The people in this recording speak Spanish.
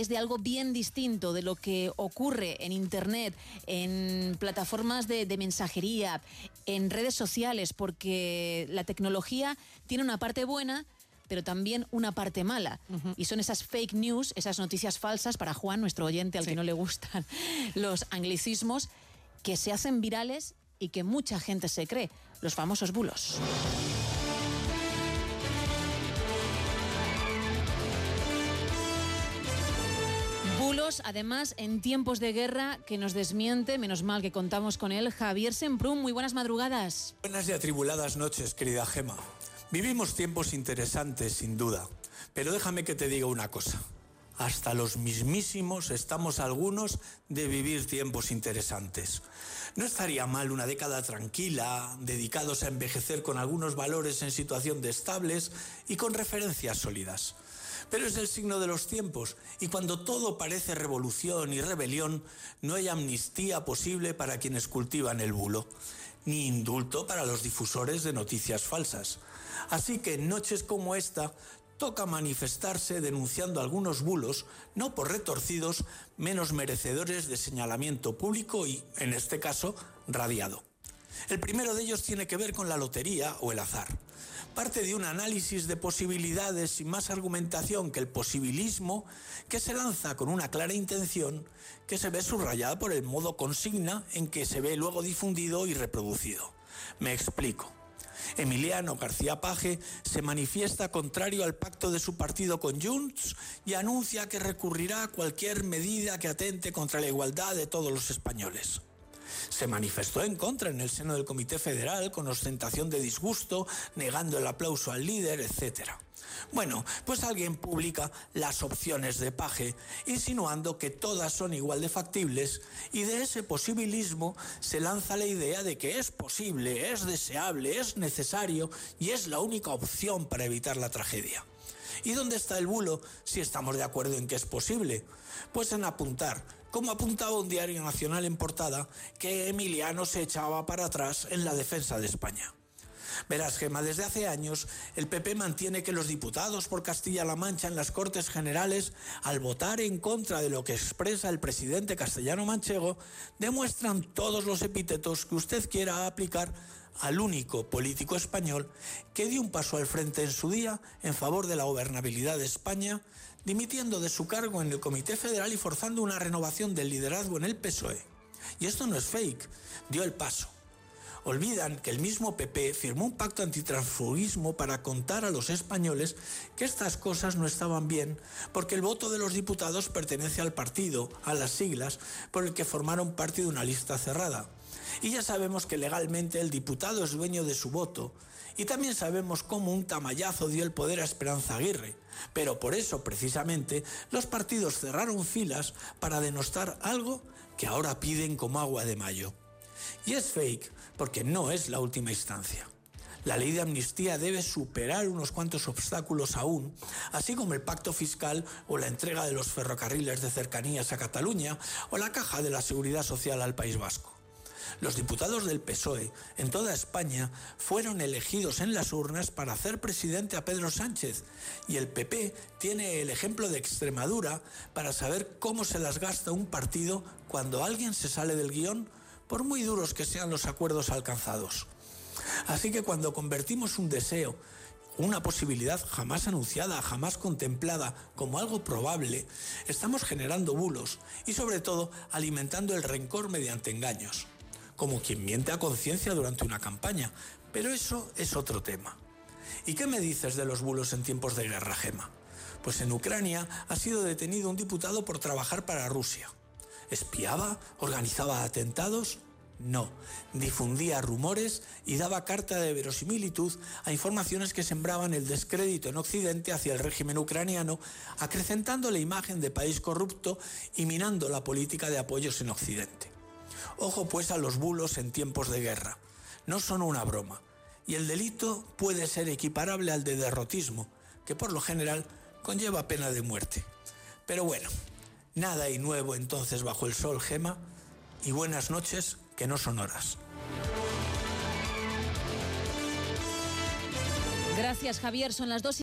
es de algo bien distinto de lo que ocurre en Internet, en plataformas de, mensajería, en redes sociales, porque la tecnología tiene una parte buena, pero también una parte mala. Y son esas fake news, esas noticias falsas, para Juan, nuestro oyente al que no le gustan los anglicismos, que se hacen virales y que mucha gente se cree, los famosos bulos. Además, en tiempos de guerra que nos desmiente, menos mal que contamos con él, Javier Semprún. Muy buenas madrugadas. Buenas y atribuladas noches, querida Gema. Vivimos tiempos interesantes, sin duda, pero déjame que te diga una cosa. Hasta los mismísimos estamos algunos de vivir tiempos interesantes. No estaría mal una década tranquila, dedicados a envejecer con algunos valores en situación de estables y con referencias sólidas. Pero es el signo de los tiempos y cuando todo parece revolución y rebelión, no hay amnistía posible para quienes cultivan el bulo, ni indulto para los difusores de noticias falsas. Así que en noches como esta toca manifestarse denunciando algunos bulos, no por retorcidos, menos merecedores de señalamiento público y, en este caso, radiado. El primero de ellos tiene que ver con la lotería o el azar. Parte de un análisis de posibilidades y más argumentación que el posibilismo que se lanza con una clara intención que se ve subrayada por el modo consigna en que se ve luego difundido y reproducido. Me explico. Emiliano García Paje se manifiesta contrario al pacto de su partido con Junts y anuncia que recurrirá a cualquier medida que atente contra la igualdad de todos los españoles. Se manifestó en contra en el seno del Comité Federal con ostentación de disgusto, negando el aplauso al líder, etc. Bueno, pues alguien publica las opciones de Paje, insinuando que todas son igual de factibles, y de ese posibilismo se lanza la idea de que es posible, es deseable, es necesario y es la única opción para evitar la tragedia. ¿Y dónde está el bulo si estamos de acuerdo en que es posible? Pues en apuntar, como apuntaba un diario nacional en portada, que Emiliano se echaba para atrás en la defensa de España. Verás, Gema, desde hace años el PP mantiene que los diputados por Castilla-La Mancha en las Cortes Generales, al votar en contra de lo que expresa el presidente castellano manchego, demuestran todos los epítetos que usted quiera aplicar al único político español que dio un paso al frente en su día en favor de la gobernabilidad de España, dimitiendo de su cargo en el Comité Federal y forzando una renovación del liderazgo en el PSOE. Y esto no es fake, dio el paso olvidan que el mismo PP firmó un pacto antitransfugismo para contar a los españoles que estas cosas no estaban bien, porque el voto de los diputados pertenece al partido, a las siglas, por el que formaron parte de una lista cerrada. Y ya sabemos que legalmente el diputado es dueño de su voto. Y también sabemos cómo un tamallazo dio el poder a Esperanza Aguirre. Pero por eso, precisamente, los partidos cerraron filas para denostar algo que ahora piden como agua de mayo. Y es fake porque no es la última instancia. La ley de amnistía debe superar unos cuantos obstáculos aún, así como el pacto fiscal o la entrega de los ferrocarriles de cercanías a Cataluña o la caja de la seguridad social al País Vasco. Los diputados del PSOE en toda España fueron elegidos en las urnas para hacer presidente a Pedro Sánchez y el PP tiene el ejemplo de Extremadura para saber cómo se las gasta un partido cuando alguien se sale del guion por muy duros que sean los acuerdos alcanzados. Así que cuando convertimos un deseo, una posibilidad jamás anunciada, jamás contemplada como algo probable, estamos generando bulos y sobre todo alimentando el rencor mediante engaños, como quien miente a conciencia durante una campaña, pero eso es otro tema. ¿Y qué me dices de los bulos en tiempos de guerra, Gema? Pues en Ucrania ha sido detenido un diputado por trabajar para Rusia. ¿Espiaba? ¿Organizaba atentados? No, difundía rumores y daba carta de verosimilitud a informaciones que sembraban el descrédito en Occidente hacia el régimen ucraniano, acrecentando la imagen de país corrupto y minando la política de apoyos en Occidente. Ojo pues a los bulos en tiempos de guerra. No son una broma. Y el delito puede ser equiparable al de derrotismo, que por lo general conlleva pena de muerte. Pero bueno, Nada hay nuevo entonces bajo el sol, Gema, y buenas noches que no son horas. Gracias, Javier. Son las dos